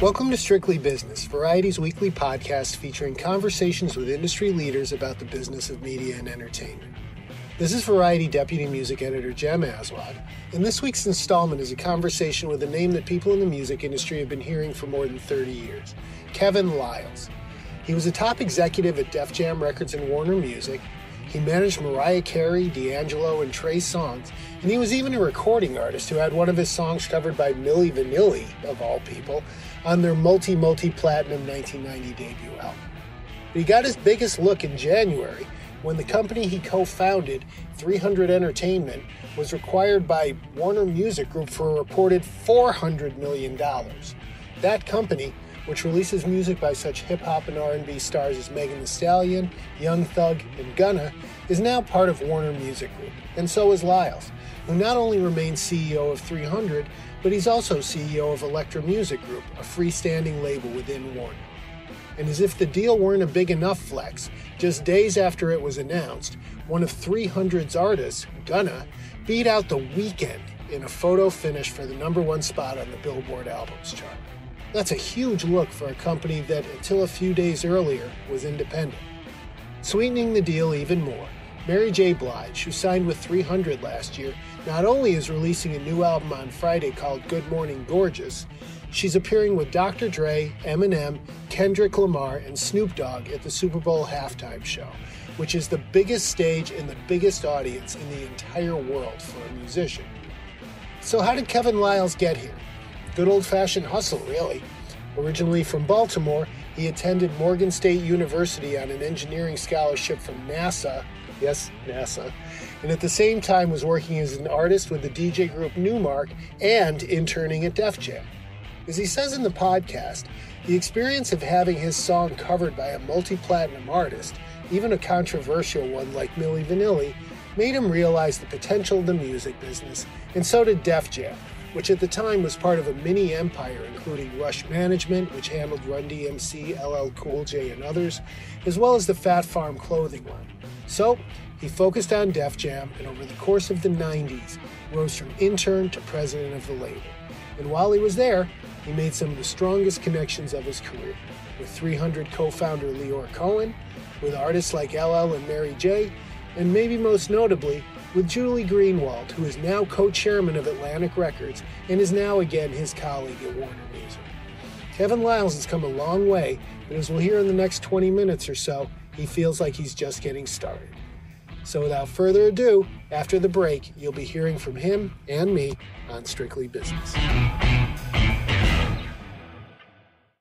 Welcome to Strictly Business, Variety's weekly podcast featuring conversations with industry leaders about the business of media and entertainment. This is Variety Deputy Music Editor Jem Aswad, and this week's installment is a conversation with a name that people in the music industry have been hearing for more than 30 years Kevin Liles. He was a top executive at Def Jam Records and Warner Music. He managed Mariah Carey, D'Angelo, and Trey Songz, and he was even a recording artist who had one of his songs covered by Milli Vanilli, of all people, on their multi multi platinum 1990 debut album. But he got his biggest look in January when the company he co founded, 300 Entertainment, was required by Warner Music Group for a reported $400 million. That company, which releases music by such hip hop and R&B stars as Megan Thee Stallion, Young Thug, and Gunna, is now part of Warner Music Group, and so is Liles, who not only remains CEO of 300, but he's also CEO of Elektra Music Group, a freestanding label within Warner. And as if the deal weren't a big enough flex, just days after it was announced, one of 300's artists, Gunna, beat out The Weeknd in a photo finish for the number one spot on the Billboard Albums chart. That's a huge look for a company that, until a few days earlier, was independent. Sweetening the deal even more, Mary J. Blige, who signed with 300 last year, not only is releasing a new album on Friday called Good Morning Gorgeous, she's appearing with Dr. Dre, Eminem, Kendrick Lamar, and Snoop Dogg at the Super Bowl halftime show, which is the biggest stage and the biggest audience in the entire world for a musician. So, how did Kevin Liles get here? Good old fashioned hustle, really. Originally from Baltimore, he attended Morgan State University on an engineering scholarship from NASA yes, NASA, and at the same time was working as an artist with the DJ group Numarx and interning at Def Jam. As he says in the podcast, the experience of having his song covered by a multi platinum artist, even a controversial one like Milli Vanilli, made him realize the potential of the music business, and so did Def Jam, which at the time was part of a mini empire including Rush Management, which handled Run DMC, LL Cool J, and others, as well as the Phat Farm clothing line. So he focused on Def Jam and over the course of the 90s rose from intern to president of the label. And while he was there, he made some of the strongest connections of his career with 300 co founder Lyor Cohen, with artists like LL and Mary J., and maybe most notably with Julie Greenwald, who is now co chairman of Atlantic Records and is now again his colleague at Warner Music. Kevin Liles has come a long way, but as we'll hear in the next 20 minutes or so, he feels like he's just getting started. So without further ado, after the break, you'll be hearing from him and me on Strictly Business.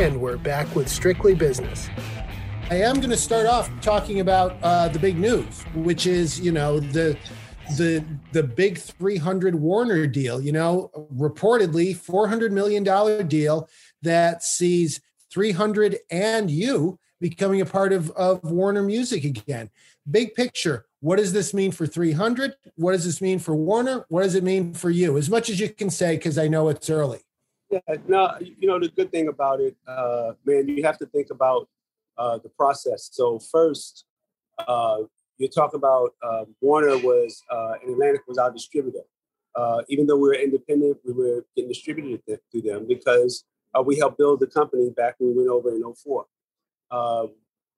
And we're back with Strictly Business. I am going to start off talking about uh, the big news, which is, you know, the the the big 300 Warner deal. You know, reportedly 400 million dollar deal that sees 300 and you becoming a part of of Warner Music again. Big picture. What does this mean for 300? What does this mean for Warner? What does it mean for you? As much as you can say, because I know it's early. Yeah, no, you know, the good thing about it, uh, man, you have to think about uh, the process. So first, uh, you talk about uh, Warner was, uh, and Atlantic was our distributor. Uh, even though we were independent, we were getting distributed through them because uh, we helped build the company back when we went over in 04. Uh,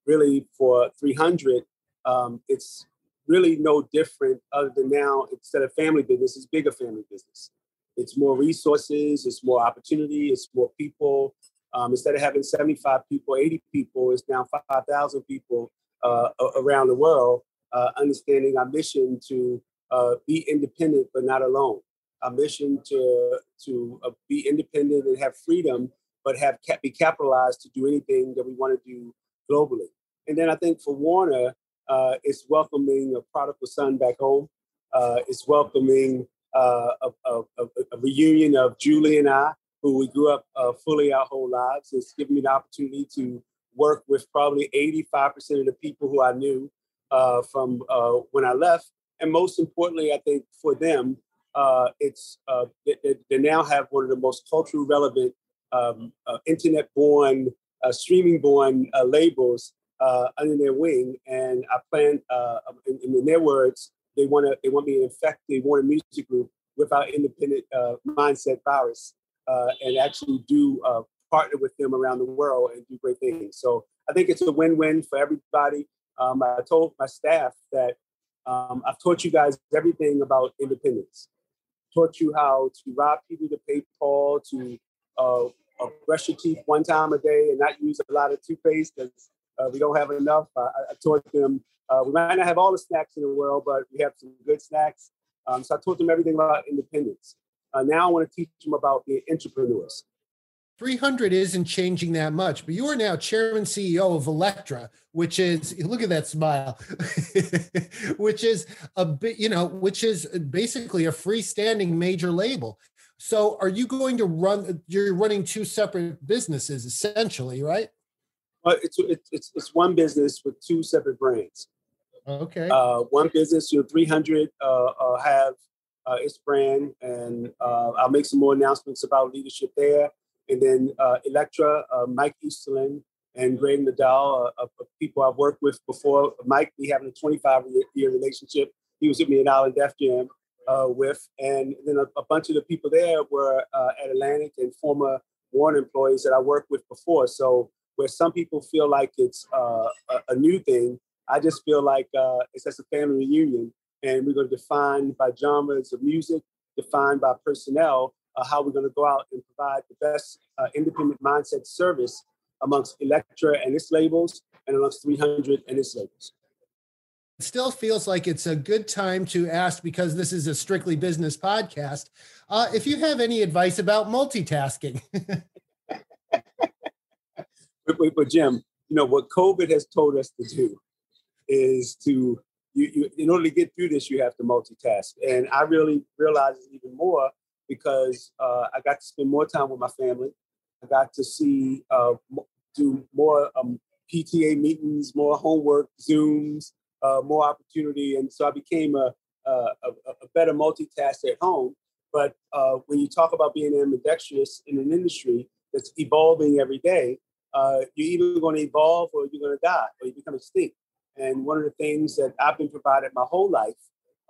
really, for 300, um, it's really no different other than now, instead of family business, it's bigger family business it's more resources, it's more opportunity, it's more people. Um, instead of having 75 people, 80 people, it's now 5,000 people uh, around the world, uh, understanding our mission to uh, be independent but not alone. Our mission to to uh, be independent and have freedom, but have be capitalized to do anything that we want to do globally. And then I think for Warner, uh, it's welcoming a prodigal son back home. Uh, it's welcoming uh, a, a, reunion of Julie and I, who we grew up uh, fully our whole lives. It's given me the opportunity to work with probably 85% of the people who I knew uh, from uh, when I left. And most importantly, I think for them, uh, it's they, they, now have one of the most culturally relevant um, internet-born, streaming-born labels under their wing. And I plan, in, in, their words, they want to they want me to infect the Warner Music Group with our independent mindset virus and actually do partner with them around the world and do great things. So I think it's a win-win for everybody. Um, I told my staff that um, I've taught you guys everything about independence. Taught you how to rob people to pay Paul, to uh, uh, brush your teeth one time a day and not use a lot of toothpaste because uh, we don't have enough. I, I taught them uh, we might not have all the snacks in the world, but we have some good snacks. Um, so I taught them everything about independence. Uh, now I want to teach them about being entrepreneurs. 300 isn't changing that much, but you are now chairman CEO of Elektra, which is look at that smile, which is a bit, you know, which is basically a freestanding major label. So, are you going to run? You're running two separate businesses, essentially, right? Well, it's it's it's one business with two separate brands. Okay. Uh, one business, you know, 300 uh, uh, have uh, its brand, and uh, I'll make some more announcements about leadership there and then Elektra, uh, Mike Easterlin, and Greg Nadel, uh, people I've worked with before. Mike, we have a 25 year relationship. He was with me at Island Def Jam with, and then a, a, bunch of the people there were at Atlantic and former Warner employees that I worked with before. So where some people feel like it's uh, a, a, new thing, I just feel like uh, it's just a family reunion, and we're going to define by genres of music, defined by personnel, uh, how we're going to go out and provide the best uh, independent mindset service amongst Elektra and its labels and amongst 300 and its labels. It still feels like it's a good time to ask because this is a strictly business podcast. Uh, if you have any advice about multitasking. but, but, but, Jim, you know what COVID has told us to do is to you, you in order to get through this, you have to multitask. And I really realize even more because uh, I got to spend more time with my family. I got to see uh, do more um, PTA meetings, more homework, Zooms, uh, more opportunity, and so I became a, a, a better multitasker at home. But uh, when you talk about being ambidextrous in an industry that's evolving every day, uh, you're either going to evolve or you're going to die or you become extinct. And one of the things that I've been provided my whole life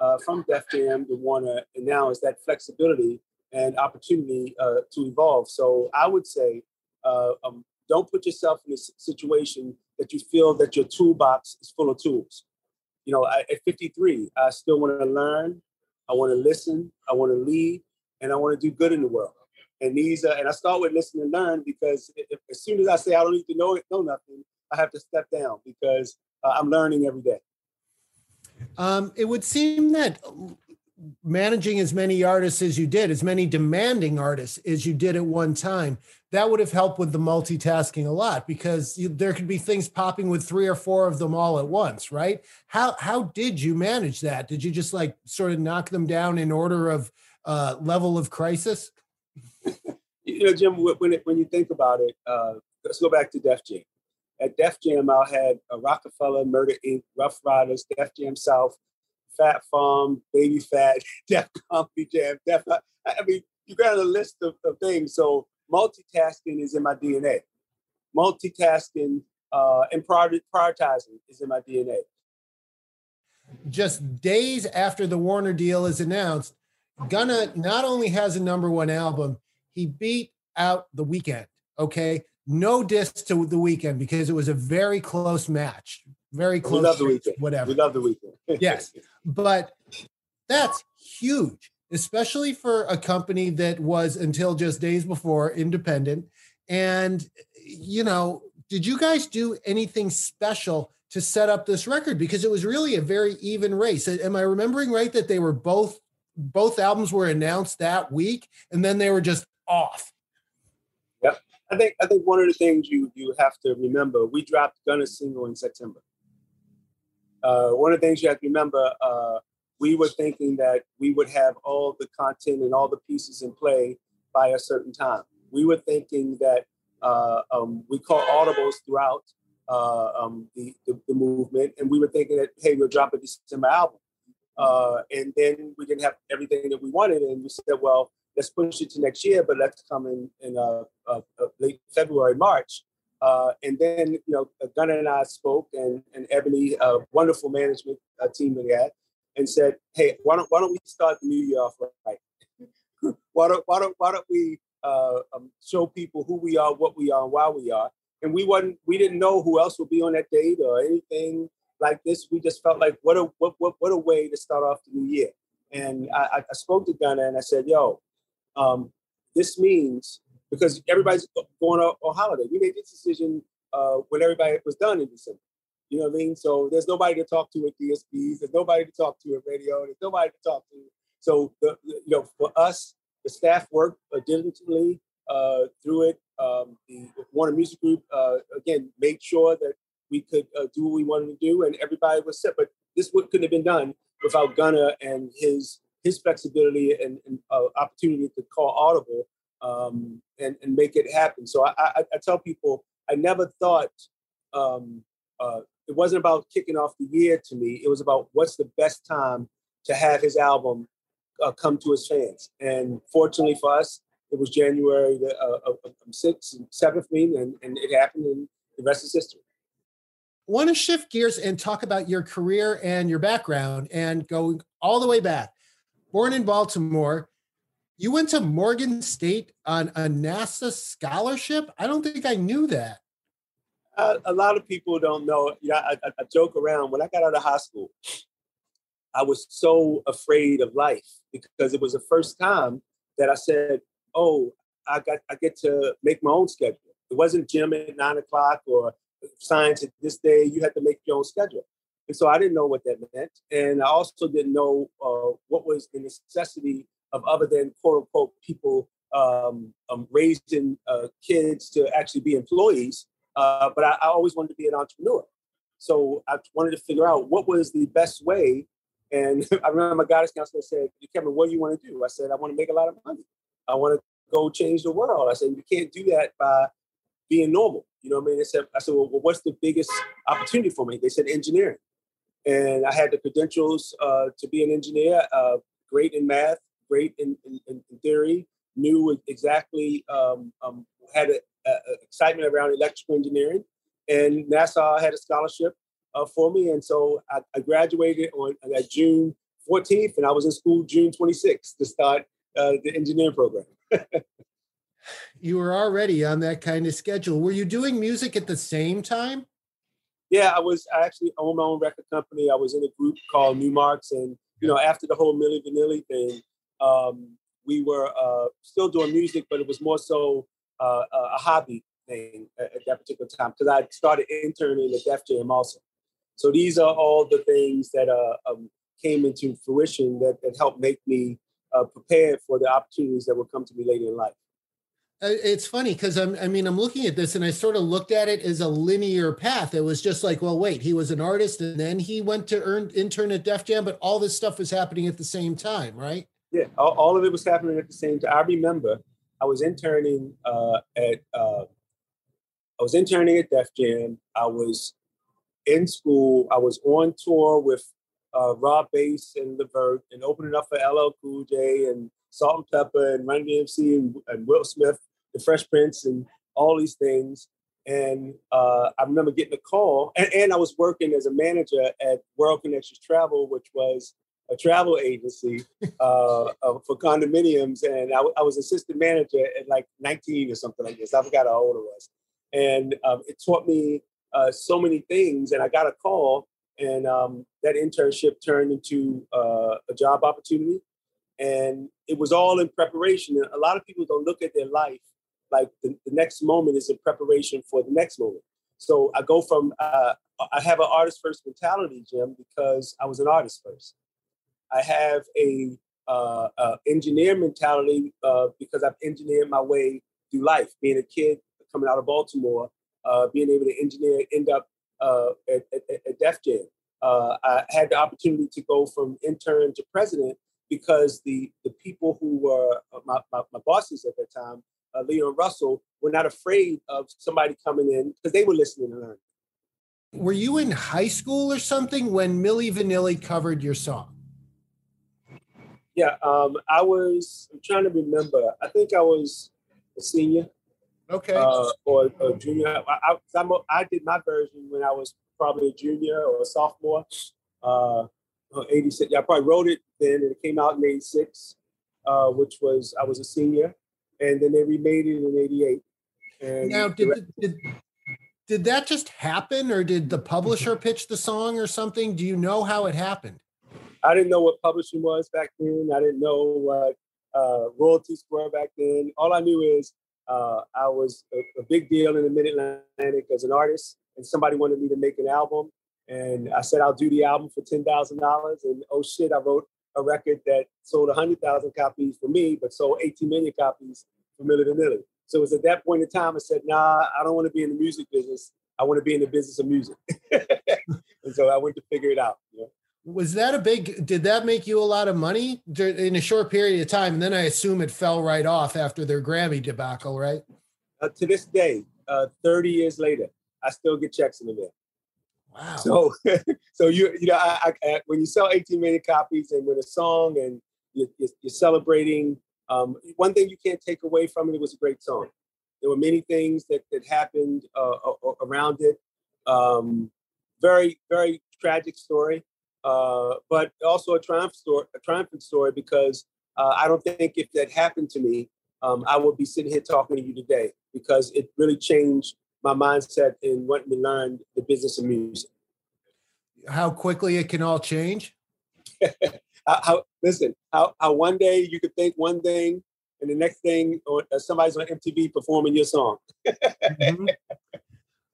uh, from Def Jam to Warner, and now is that flexibility and opportunity uh, to evolve. So I would say, uh, um, don't put yourself in a situation that you feel that your toolbox is full of tools. You know, I, at 53, I still want to learn, I want to listen, I want to lead, and I want to do good in the world. And these, uh, and I start with listen and learn because if, as soon as I say I don't need to know it, know nothing, I have to step down because uh, I'm learning every day. Um, it would seem that managing as many artists as you did, as many demanding artists as you did at one time, that would have helped with the multitasking a lot because you, there could be things popping with three or four of them all at once, right? How how did you manage that? Did you just like sort of knock them down in order of uh, level of crisis? you know, Jim, when it, when you think about it, uh, let's go back to Def Jam. At Def Jam, I had a Roc-A-Fella, Murder Inc., Ruff Ryders, Def Jam South, Phat Farm, Baby Phat, Def Comedy Jam, Def. I mean, you got a list of, of things. So multitasking is in my DNA. Multitasking uh, and prioritizing is in my DNA. Just days after the Warner deal is announced, Gunna not only has a number one album, he beat out the Weeknd. Okay. No diss to the Weeknd because it was a very close match. Very close. We love the Weeknd. Whatever. We love the Weeknd. yes. But that's huge, especially for a company that was until just days before independent. And, you know, did you guys do anything special to set up this record because it was really a very even race. Am I remembering right that they were both both albums were announced that week and then they were just off? I think I think one of the things you you have to remember, we dropped Gunna single in September. Uh, one of the things you have to remember, uh, we were thinking that we would have all the content and all the pieces in play by a certain time. We were thinking that uh, um, we call audibles throughout uh, um, the, the, the, movement, and we were thinking that hey, we'll drop a December album, uh, and then we didn't have everything that we wanted, and we said, well, let's push it to next year, but let's come in in uh, uh, uh, late February, March. and then, you know, Gunna and I spoke, and, and Ebony, a wonderful management team that he had, and said, "Hey, why don't why don't we start the new year off right? why don't why don't why don't we uh, um, show people who we are, what we are, and why we are. And we wasn't, we didn't know who else would be on that date or anything like this. We just felt like what a what what, what a way to start off the new year. And I, I spoke to Gunna and I said, "Yo, um, this means because everybody's going on, on holiday. We made this decision uh, when everybody was done in December. You know what I mean? So there's nobody to talk to at DSPs. There's nobody to talk to at radio. There's nobody to talk to. So the, you know, for us, the staff worked diligently uh, through it. Um, the Warner Music Group uh, again made sure that we could uh, do what we wanted to do, and everybody was set. But this would couldn't have been done without Gunna and his his flexibility and, and uh, opportunity to call audible um, and and make it happen. So I, I, I tell people I never thought um, uh, it wasn't about kicking off the year to me. It was about what's the best time to have his album uh, come to his fans. And fortunately for us, it was January the uh, sixth, seventh, mean, and, and it happened, and the rest is history. I want to shift gears and talk about your career and your background, and going all the way back. Born in Baltimore, you went to Morgan State on a NASA scholarship. I don't think I knew that. Uh, a lot of people don't know. Know, I, I, I joke around when I got out of high school. I was so afraid of life because it was the first time that I said, "Oh, I got I get to make my own schedule." It wasn't gym at nine o'clock or science at this day. You had to make your own schedule, and so I didn't know what that meant, and I also didn't know uh, what was the necessity of other than quote unquote people um, um, raising uh, kids to actually be employees. Uh, but I, I always wanted to be an entrepreneur. So I wanted to figure out what was the best way and I remember my guidance counselor said, Kevin, what do you want to do? I said, I want to make a lot of money. I want to go change the world. I said, you can't do that by being normal. You know what I mean? They said, I said, well, what's the biggest opportunity for me? They said engineering. And I had the credentials uh, to be an engineer, uh, great in math, great in, in, in theory, knew exactly, um, um, had an excitement around electrical engineering. And NASA had a scholarship uh, for me. And so I, I graduated on that June 14th, and I was in school June 26th to start uh, the engineering program. you were already on that kind of schedule. Were you doing music at the same time? Yeah, I was. I actually own my own record company. I was in a group called Numarx, and you know, after the whole Milli Vanilli thing, um, we were uh, still doing music, but it was more so uh, a hobby thing at, at that particular time because I started interning at Def Jam also. So these are all the things that uh, um, came into fruition that, that helped make me uh, prepared for the opportunities that will come to me later in life. Uh, it's funny because I'm, I mean, I'm looking at this and I sort of looked at it as a linear path. It was just like, well, wait, he was an artist and then he went to earn intern at Def Jam, but all this stuff was happening at the same time, right? Yeah, all, all of it was happening at the same time. I remember I was interning uh, at, uh, I was interning at Def Jam. I was in school. I was on tour with uh, Rob Base and Levert and opening up for LL Cool J and Salt-N-Pepa and Run DMC and, and Will Smith, the Fresh Prince, and all these things. And uh, I remember getting a call, and, and, I was working as a manager at World Connections Travel, which was a travel agency uh, uh, for condominiums. And I, I, was assistant manager at like 19 or something like this. I forgot how old I was. And um, it taught me uh, so many things. And I got a call, and um, that internship turned into uh, a job opportunity. And it was all in preparation. And a lot of people don't look at their life like the, the next moment is in preparation for the next moment. So I go from uh, I have an artist first mentality, Jim, because I was an artist first. I have a uh, engineer mentality uh, because I've engineered my way through life. Being a kid coming out of Baltimore, uh, being able to engineer, end up uh, at, at, at Def Jam. Uh, I had the opportunity to go from intern to president because the the people who were my, my, my bosses at that time, Lyor Russell, were not afraid of somebody coming in because they were listening and learning. Were you in high school or something when Milli Vanilli covered your song? Yeah, um, I was. I'm trying to remember. I think I was a senior. Okay. Uh, or a junior. I, I, I, did my version when I was probably a junior or a sophomore. Uh, 86. Yeah, I probably wrote it then, and it came out in 86, uh, which was I was a senior, and then they remade it in 88. Now, did, did did that just happen, or did the publisher pitch the song or something? Do you know how it happened? I didn't know what publishing was back then. I didn't know what uh, royalties were back then. All I knew is uh, I was a, a, big deal in the Mid Atlantic as an artist, and somebody wanted me to make an album. And I said I'll do the album for ten thousand dollars. And oh shit, I wrote a record that sold hundred thousand copies for me, but sold eighteen million copies for Milli Vanilli. So it was at that point in time I said, Nah, I don't want to be in the music business. I want to be in the business of music. and so I went to figure it out. You know? was that a big did that make you a lot of money in a short period of time and then i assume it fell right off after their grammy debacle right uh, to this day uh, 30 years later i still get checks in the mail wow. So so you you know I, I, when you sell 18 million copies and with a song and you're, you're celebrating um, one thing you can't take away from it, it was a great song. There were many things that that happened uh, around it. Um, very very tragic story uh, but also a triumph story, a triumphant story because uh, I don't think if that happened to me, um, I would be sitting here talking to you today because it really changed my mindset and what to learn the business of music. How quickly it can all change? how, how, listen, how, how one day you could think one thing and the next thing or uh, somebody's on MTV performing your song. mm-hmm.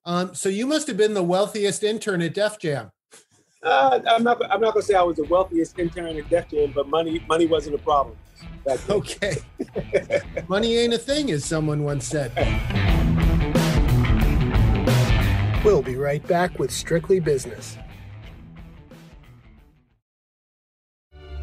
um, so you must have been the wealthiest intern at Def Jam. Uh, I'm not. I'm not gonna say I was the wealthiest intern at Def Jam, but money money wasn't a problem. Okay. money ain't a thing, as someone once said. We'll be right back with Strictly Business.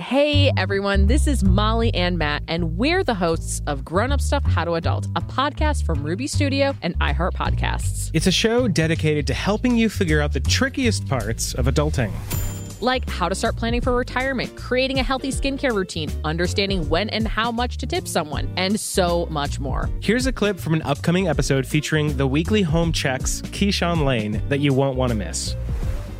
Hey everyone, this is Molly and Matt, and we're the hosts of Grown Up Stuff How to Adult, a podcast from Ruby Studio and iHeart Podcasts. It's a show dedicated to helping you figure out the trickiest parts of adulting. Like how to start planning for retirement, creating a healthy skincare routine, understanding when and how much to tip someone, and so much more. Here's a clip from an upcoming episode featuring the weekly home checks, Keyshawn Lane, that you won't want to miss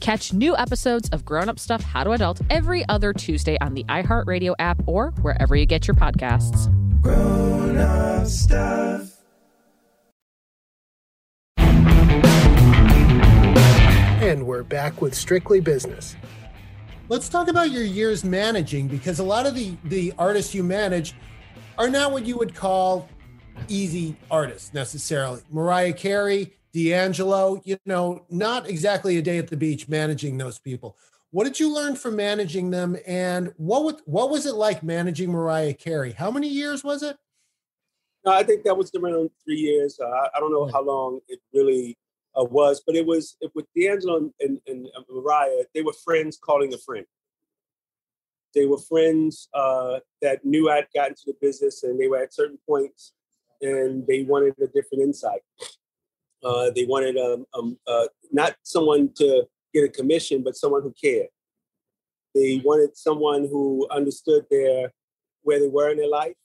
Catch new episodes of Grown Up Stuff How to Adult every other Tuesday on the iHeartRadio app or wherever you get your podcasts. Grown Up Stuff. And we're back with Strictly Business. Let's talk about your years managing because a lot of the, the artists you manage are not what you would call easy artists necessarily. Mariah Carey, D'Angelo, you know, not exactly a day at the beach managing those people. What did you learn from managing them, and what would, what was it like managing Mariah Carey? How many years was it? No, I think that was around three years. Uh, I, don't know how long it really uh, was. But it was it, with D'Angelo and, and, and Mariah, they were friends calling a friend. They were friends uh, that knew I'd gotten to the business, and they were at certain points, and they wanted a different insight. Uh, they wanted um, um, uh, not someone to get a commission, but someone who cared. They wanted someone who understood their where they were in their life,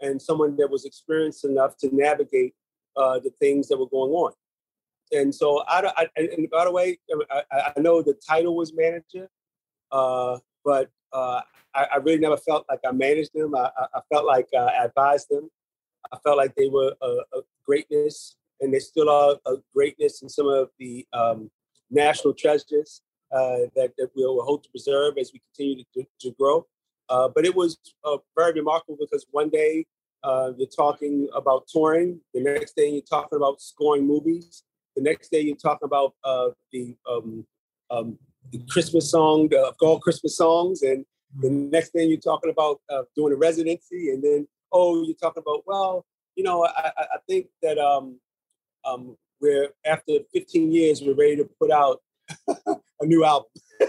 and someone that was experienced enough to navigate uh, the things that were going on. And so, I, I and by the way, I, I know the title was manager, uh, but uh, I, I, really never felt like I managed them. I, I felt like I advised them. I felt like they were a, a greatness, and they still are a greatness in some of the um, national treasures uh, that, that we'll hope to preserve as we continue to, to grow. Uh, but it was uh, very remarkable because one day uh, you're talking about touring, the next day you're talking about scoring movies, the next day you're talking about uh, the, um, um, the Christmas song, the all Christmas songs, and the next thing you're talking about uh, doing a residency, and then oh, you're talking about well, you know, I, I think that um, um, we're after 15 years, we're ready to put out a new album.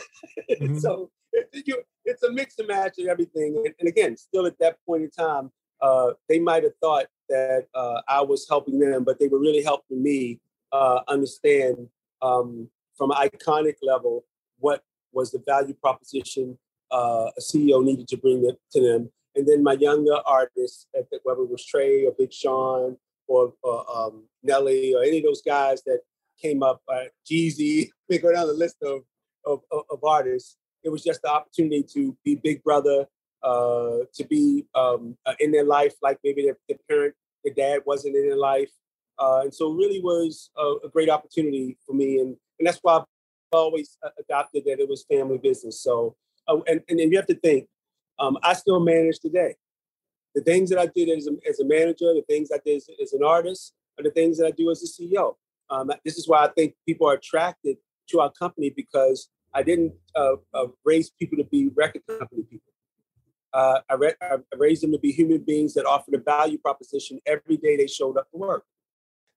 mm-hmm. so it, you, it's a mix and match of everything. And, and, again, still at that point in time, uh, they might have thought that uh, I was helping them, but they were really helping me uh, understand um, from an iconic level what was the value proposition uh, a CEO needed to bring it to them. And then my younger artists, whether it was Trey or Big Sean or, or um, Nelly or any of those guys that came up, uh, Jeezy, we go down the list of, of, of, artists. It was just the opportunity to be big brother, uh, to be um, uh, in their life like maybe their, their, parent, their dad wasn't in their life. Uh, and so really was a, a, great opportunity for me. And, and that's why I've always uh, adopted that it was family business. So, uh, and, and you have to think, um, I still manage today. The things that I did as a, as a manager, the things I did as, as an artist, are the things that I do as a CEO. Um, this is why I think people are attracted to our company because I didn't uh, uh, raise people to be record company people. Uh, I, re- I, raised them to be human beings that offered a value proposition every day they showed up to work.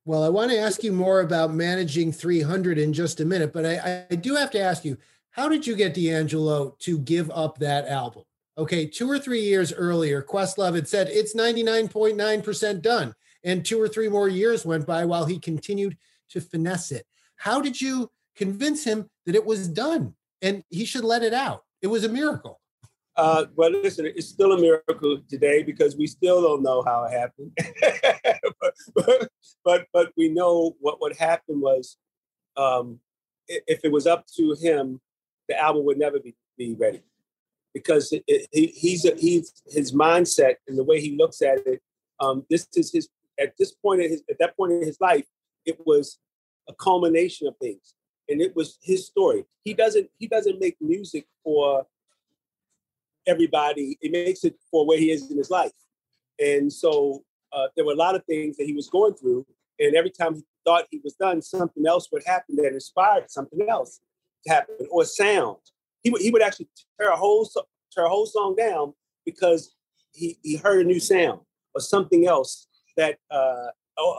Well, I want to ask you more about managing 300 in just a minute, but I, I do have to ask you how did you get D'Angelo to give up that album? Okay, two or three years earlier, Questlove had said it's 99.9% done. And two or three more years went by while he continued to finesse it. How did you convince him that it was done and he should let it out? It was a miracle. Uh, well, listen, it's still a miracle today because we still don't know how it happened. but, but, but, but, we know what, what happened was um, if it was up to him, the album would never be, be ready because it, it, he, he's, a, he's his mindset and the way he looks at it. Um, this is his at this point in his at that point in his life, it was a culmination of things, and it was his story. He doesn't he doesn't make music for everybody. He makes it for where he is in his life, and so uh, there were a lot of things that he was going through, and every time he thought he was done, something else would happen that inspired something else to happen, or sound. He would he would actually tear a whole tear a whole song down because he he heard a new sound or something else that uh,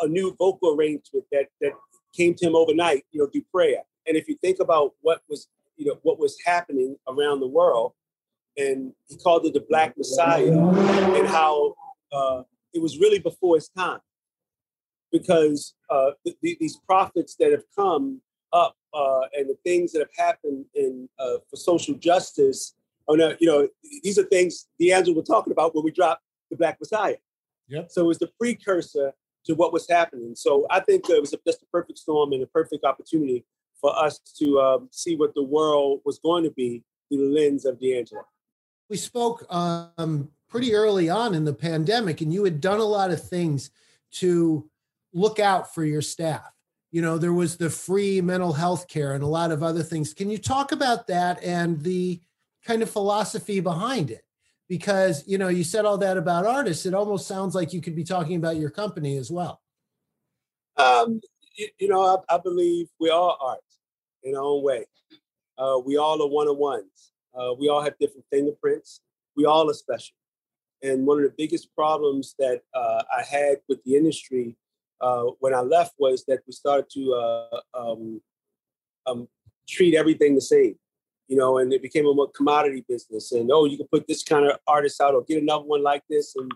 a new vocal arrangement that that came to him overnight, you know, through prayer. And if you think about what was, you know, what was happening around the world, and he called it the Black Messiah, and how uh, it was really before his time, because uh, th- th- these prophets that have come up uh, and the things that have happened in uh, for social justice. Oh no, you know, these are things D'Angelo was talking about when we dropped the Black Messiah. Yep. So it was the precursor to what was happening. So I think it was just a perfect storm and a perfect opportunity for us to um, see what the world was going to be through the lens of D'Angelo. We spoke um, pretty early on in the pandemic, and you had done a lot of things to look out for your staff. You know, there was the free mental health care and a lot of other things. Can you talk about that and the kind of philosophy behind it? because you know you said all that about artists it almost sounds like you could be talking about your company as well. Um, you, you, know I, I, believe we all art in our own way. Uh, we all are one-on-ones. Uh, we all have different fingerprints. We all are special. And one of the biggest problems that uh, i had with the industry uh, when I left was that we started to uh, um, um, treat everything the same, you know, and it became a commodity business. And oh, you can put this kind of artist out, or get another one like this, and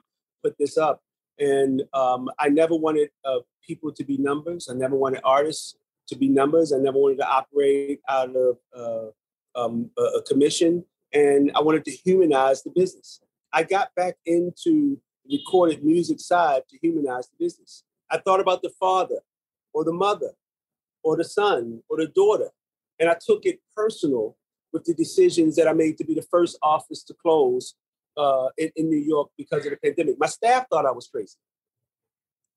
put this up. And um, I never wanted uh, people to be numbers. I never wanted artists to be numbers. I never wanted to operate out of uh, um, a, a commission, and I wanted to humanize the business. I got back into the recorded music side to humanize the business. I thought about the father or the mother or the son or the daughter. And I took it personal with the decisions that I made to be the first office to close uh, in, in, New York because of the pandemic. My staff thought I was crazy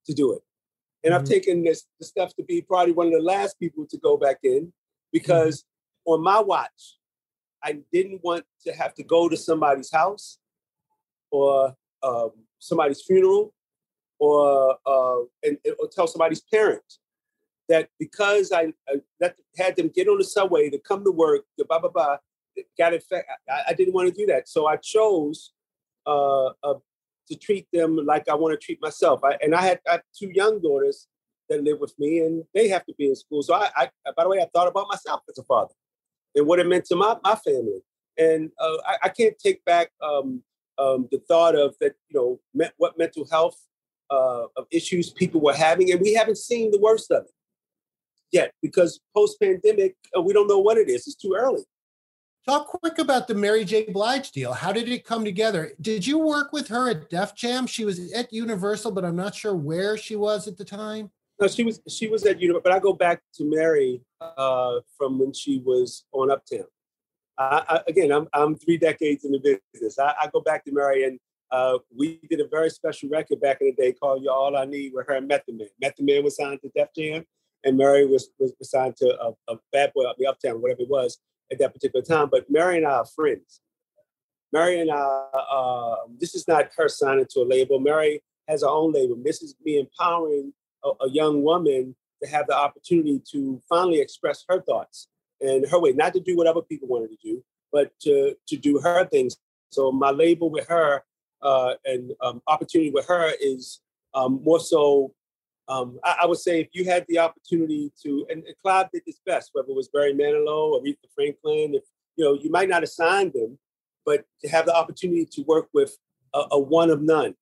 to do it. And mm-hmm. I've taken this the steps to be probably one of the last people to go back in because mm-hmm. on my watch, I didn't want to have to go to somebody's house or um, somebody's funeral or uh, and, or tell somebody's parent that because I, I let, had them get on the subway to come to work, the blah blah blah, got infected. I, I, didn't want to do that, so I chose uh, uh, to treat them like I want to treat myself. I, and I had, I two young daughters that live with me, and they have to be in school. So I, by the way, I thought about myself as a father and what it meant to my my family. And uh, I, I, can't take back um, um, the thought of that, you know, me- what mental health uh, of issues people were having, and we haven't seen the worst of it yet because post pandemic, uh, we don't know what it is. It's too early. Talk quick about the Mary J. Blige deal. How did it come together? Did you work with her at Def Jam? She was at Universal, but I'm not sure where she was at the time. No, she was she was at Universal, but I go back to Mary uh, from when she was on Uptown. I, I, again, I'm I'm three decades in the business. I, I go back to Mary, and uh, we did a very special record back in the day called "You All I Need" with her and Method Man. Method Man was signed to Def Jam, and Mary was was signed to a, a Bad Boy, the Uptown, whatever it was at that particular time. But Mary and I are friends. Mary and I, uh, this is not her signing to a label. Mary has her own label. This is me empowering a, a young woman to have the opportunity to finally express her thoughts and her way, not to do what other people wanted to do, but to to do her things. So my label with her uh, and um, opportunity with her is um, more so. Um, I, I, would say if you had the opportunity to, and, and Clive did this best, whether it was Barry Manilow or Aretha Franklin, if you know, you might not assign them, but to have the opportunity to work with a, a one of none.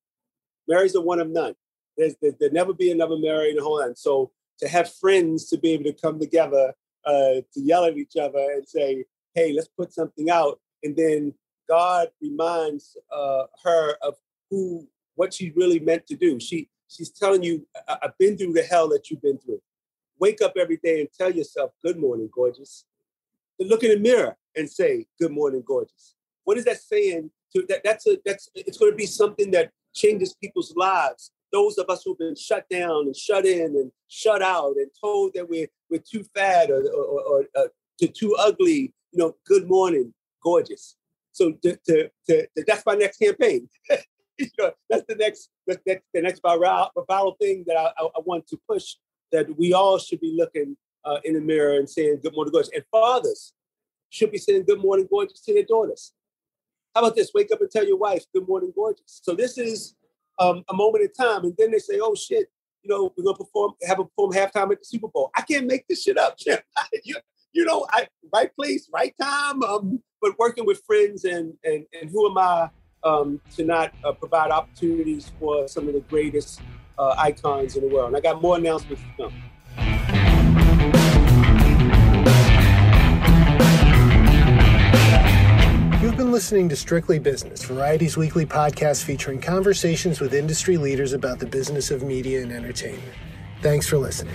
Mary's a one of none. There's there, will never be another Mary in the whole land. So to have friends to be able to come together uh, to yell at each other and say, "Hey, let's put something out," and then God reminds uh, her of who, what she really meant to do. She she's telling you, I- have been through the hell that you've been through. Wake up every day and tell yourself, "Good morning, gorgeous." Look in the mirror and say, "Good morning, gorgeous." What is that saying? To that, that's a that's it's going to be something that changes people's lives. Those of us who've been shut down and shut in and shut out and told that we're we're too fat or or, or, or uh, too, too ugly. You know, good morning, gorgeous. So to, to, to, that's my next campaign. that's the next the next, the next viral, viral thing that I, I, I, want to push. That we all should be looking uh, in the mirror and saying "Good morning, gorgeous," and fathers should be saying "Good morning, gorgeous" to their daughters. How about this? Wake up and tell your wife "Good morning, gorgeous." So this is um, a moment in time, and then they say, "Oh shit." You know, we're gonna perform, have a perform halftime at the Super Bowl. I can't make this shit up, Jim. you, you know, I right place, right time. Um, but working with friends and and and who am I um, to not uh, provide opportunities for some of the greatest uh, icons in the world? And I got more announcements to come. You've been listening to Strictly Business, Variety's weekly podcast featuring conversations with industry leaders about the business of media and entertainment. Thanks for listening.